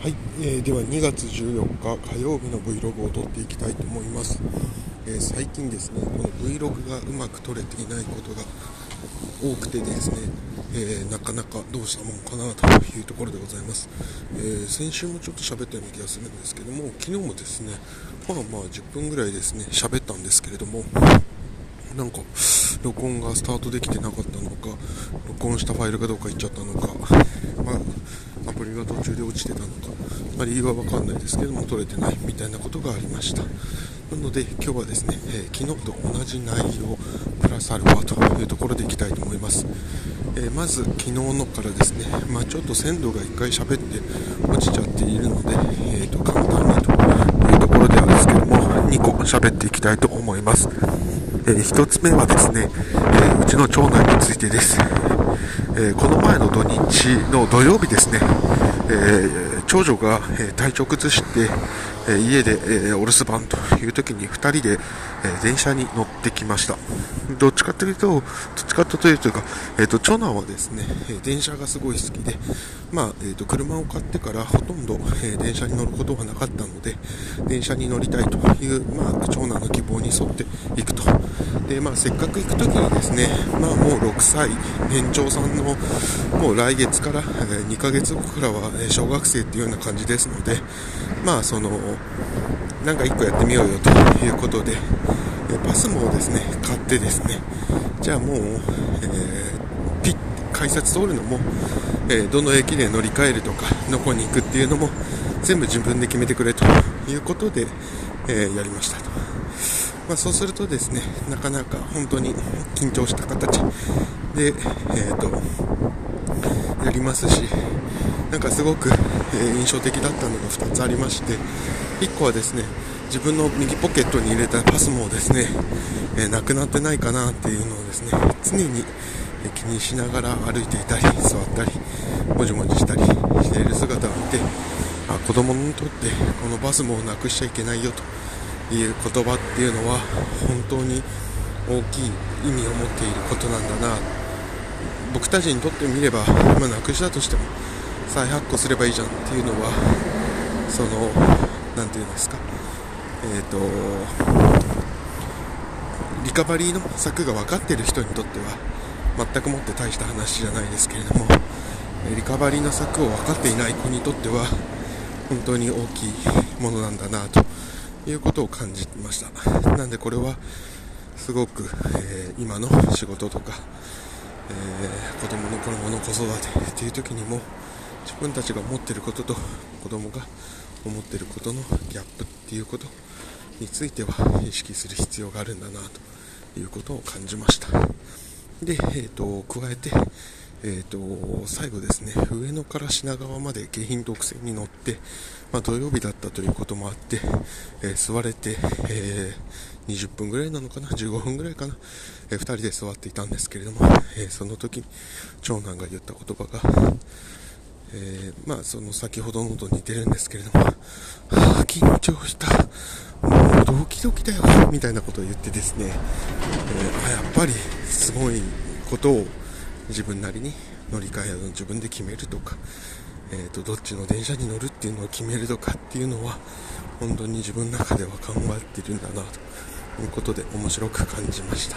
はい、えー、では2月14日火曜日の Vlog を撮っていきたいと思います、えー、最近ですねこの Vlog がうまく撮れていないことが多くてですね、えー、なかなかどうしたもんかなというところでございます、え、先週もちょっと喋ったような気がするんですけども昨日もですねまあまあ10分ぐらいですね喋ったんですけれどもなんか録音がスタートできてなかったのか録音したファイルがどうかいっちゃったのか、まあアプリが途中で落ちてたのか、まあ、理由は分かんないですけども取れてないみたいなことがありました。なので今日はですね、えー、昨日と同じ内容プラスアルファというところでいきたいと思います、えー、まず昨日のからですね、まあ、ちょっと鮮度が1回喋って落ちちゃっているので、えー、と簡単にというところではですけども2個喋っていきたいと思います、え1つ目はですね、えうちの長男についてです。えー、この前の土日の土曜日ですね、えー、長女が、え体調崩して、え家で、えお留守番という時に2人で、え電車に乗ってきました。どっちかというとどっちかというとか、えーと、長男はですね、え電車がすごい好きで、まあえーと、車を買ってからほとんど、え電車に乗ることがなかったので電車に乗りたいという、まあ、長男の希望に沿っていくと。で、まあ、せっかく行く時にですね、まあ、もう6歳年長さんのもう来月から、え2ヶ月後からは、小学生っていうような感じですのでまあそのなんか1個やってみようよということで、えパスモをですね買ってですね。じゃあもう、えー、ピッ改札通るのも、えー、どの駅で乗り換えるとかどこに行くっていうのも全部自分で決めてくれということで、えー、やりましたと、まあ、そうするとですねなかなか本当に緊張した形で、えーと、やりますしなんかすごく、え印象的だったのが2つありまして1個はですね自分の右ポケットに入れたパスもですね、え、なくなってないかなっていうのをですね常に気にしながら歩いていたり座ったりもじもじしたりしている姿を見てあ子供にとってこのパスモをなくしちゃいけないよという言葉っていうのは本当に大きい意味を持っていることなんだな。僕たちにとってみれば、まあ、なくしたとしても再発行すればいいじゃんっていうのはその何て言うんですか？えっ、ー、とリカバリーの策が分かってる人にとっては全くもって大した話じゃないですけれどもリカバリーの策を分かっていない子にとっては本当に大きいものなんだなということを感じました。なんでこれはすごく、えー、今の仕事とか、えー、子供の頃の子育てっていう時にも自分たちが思っていることと子供が思っていることのギャップっていうことについては意識する必要があるんだなということを感じました。で、えーと、加えて、えーと、最後ですね上野から品川まで京浜特線に乗って、まあ、土曜日だったということもあって、えー、座れて、えー、20分ぐらいなのかな15分ぐらいかな、えー、2人で座っていたんですけれども、えその時に長男が言った言葉がえー、まあその先ほどのと似てるんですけれども、はあ、緊張した、もうドキドキだよ、みたいなことを言ってですね、えー、やっぱりすごいことを自分なりに乗り換えを自分で決めるとか、えーと、どっちの電車に乗るっていうのを決めるとかっていうのは本当に自分の中では考えてるんだなということで面白く感じました。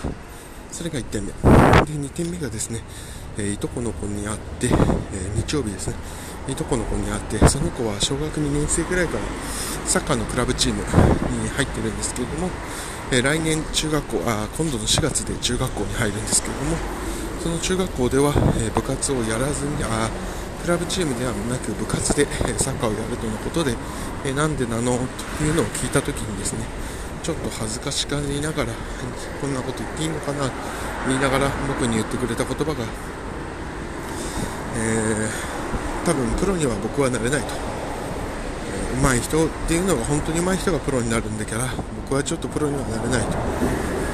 それが1点目。で2点目がですねえー、いとこの子に会って、えー、日曜日ですね。いとこの子に会ってその子は小学2年生ぐらいからサッカーのクラブチームに入ってるんですけれども、えー、来年中学校あ今度の4月で中学校に入るんですけれどもその中学校では、え部活をやらずにあクラブチームではなく部活でサッカーをやるとのことで、えなんでなの？というのを聞いた時にですねちょっと恥ずかしがりながらこんなこと言っていいのかなと言いながら僕に言ってくれた言葉がえー、多分プロには僕はなれないと、えー、上手い人っていうのが本当に上手い人がプロになるんだから僕はちょっとプロにはなれないと。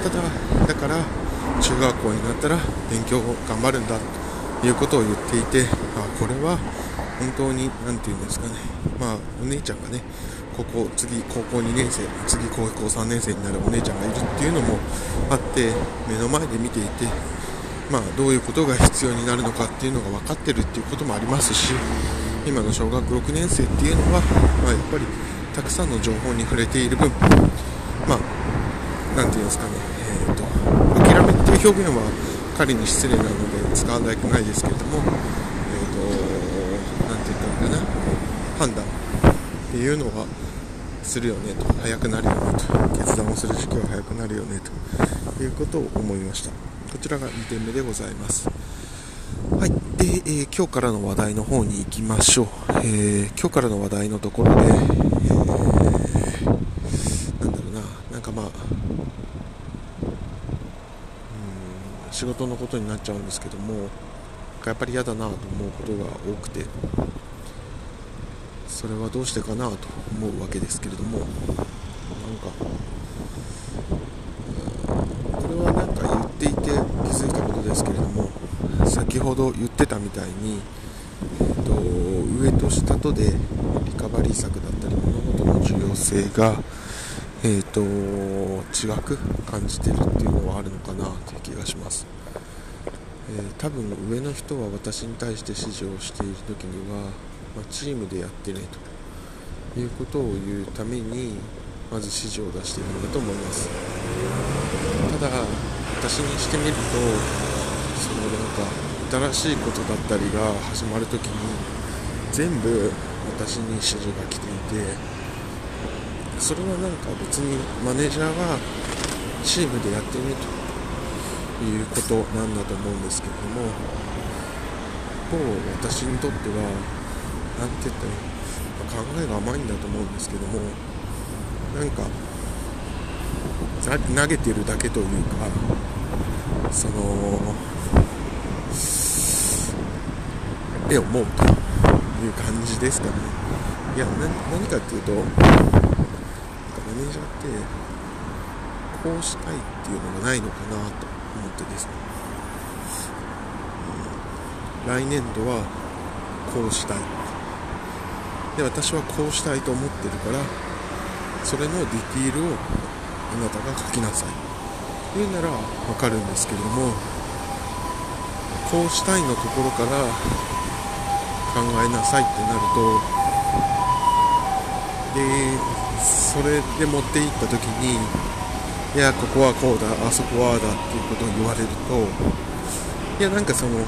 ただだから中学校になったら勉強を頑張るんだということを言っていてあこれは本当に何て言うんですかね。まあお姉ちゃんがねここ次高校2年生次高校3年生になるお姉ちゃんがいるっていうのもあって目の前で見ていてまあ、どういうことが必要になるのかっていうのが分かってるっていうこともありますし、今の小学6年生っていうのは、まあ、やっぱりたくさんの情報に触れている分まあ何て言うんですかね、えーと、諦めっていう表現は彼に失礼なので使わなくないですけれども、えーと、なんて言ったのかな判断っていうのはするよねと早くなるよねと決断をする時期は早くなるよねということを思いました。こちらが2点目でございます。はい。で、えー、今日からの話題の方に行きましょう、えー、今日からの話題のところで、えー、なんだろうな。なんかまあうん仕事のことになっちゃうんですけどもやっぱり嫌だなと思うことが多くて。それはどうしてかなと思うわけですけれどもなんかこれはなんか言っていて気づいたことですけれども先ほど言ってたみたいに、えーと、上と下とでリカバリー策だったり物事の重要性が、えーと、違く感じてるっていうのはあるのかなという気がします、えー、多分上の人は私に対して指示をしている時にはまあ、チームでやってねということを言うためにまず指示を出しているんだと思います。ただ私にしてみるとそのなんか新しいことだったりが始まるときに全部私に指示が来ていてそれはなんか別にマネージャーはチームでやってねということなんだと思うんですけれども一方私にとってはなんて言ったらいい、考えが甘いんだと思うんですけどもなんか投げてるだけというかその絵を思うという感じですかね。いや何かっていうとマネージャーってこうしたいっていうのがないのかなと思ってですね、うん、来年度はこうしたい。で私はこうしたいと思ってるからそれのディティールをあなたが書きなさい。言うならわかるんですけれどもこうしたいのところから考えなさいってなるとでそれで持っていった時にいやここはこうだあそこはだっていうことを言われるといやなんかその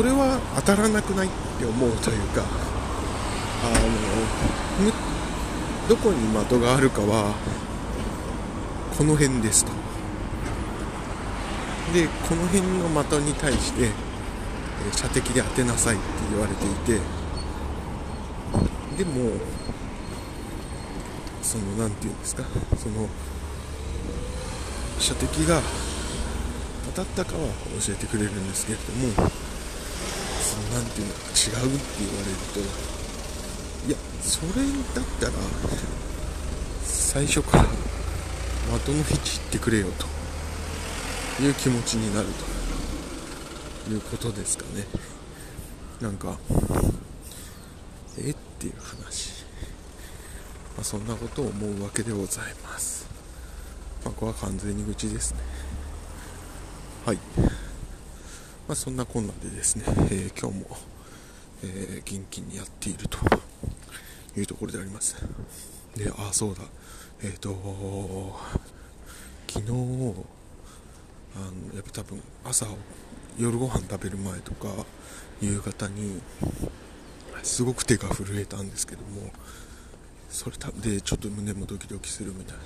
それは当たらなくないって思うというかあのどこに的があるかはこの辺ですと。でこの辺の的に対して射的で当てなさいって言われていてでもその何て言うんですかその射的が当たったかは教えてくれるんですけれども何ていうのか違うって言われるといやそれだったら最初から的の位置行ってくれよという気持ちになるということですかね。なんかえっていう話、まあ、そんなことを思うわけでございます、まあ、ここは完全に愚痴ですね。はい。まあ、そんなこんなでですね、えー、今日も、えー、元気にやっているというところであります。で、あ、そうだ、えっ、ー、と、昨日、あのやっぱ多分朝、夜ご飯食べる前とか、夕方に、すごく手が震えたんですけども、それたで、ちょっと胸もドキドキするみたいな。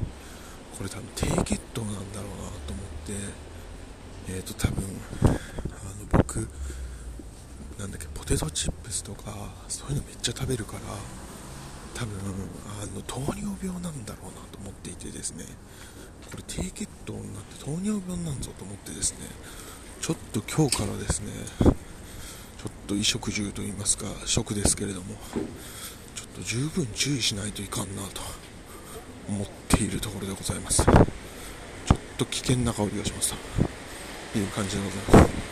これ多分低血糖なんだろうなと思って、えっ、ー、と多分僕なんだっけポテトチップスとかそういうのめっちゃ食べるから多分あの糖尿病なんだろうなと思っていてですね。これ低血糖になって糖尿病なんぞと思ってですね。ちょっと今日からですねちょっと衣食住と言いますか食ですけれどもちょっと十分注意しないといかんなと思っているところでございます。ちょっと危険な香りがしますという感じでございます。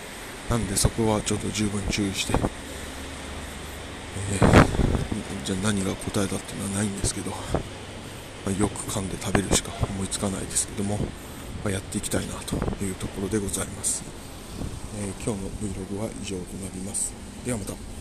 なんでそこはちょっと十分注意して、えー、じゃあ何が答えだっていうのはないんですけど、まあ、よく噛んで食べるしか思いつかないですけども、まあ、やっていきたいなというところでございます、えー、今日の Vlog は以上となります。ではまた。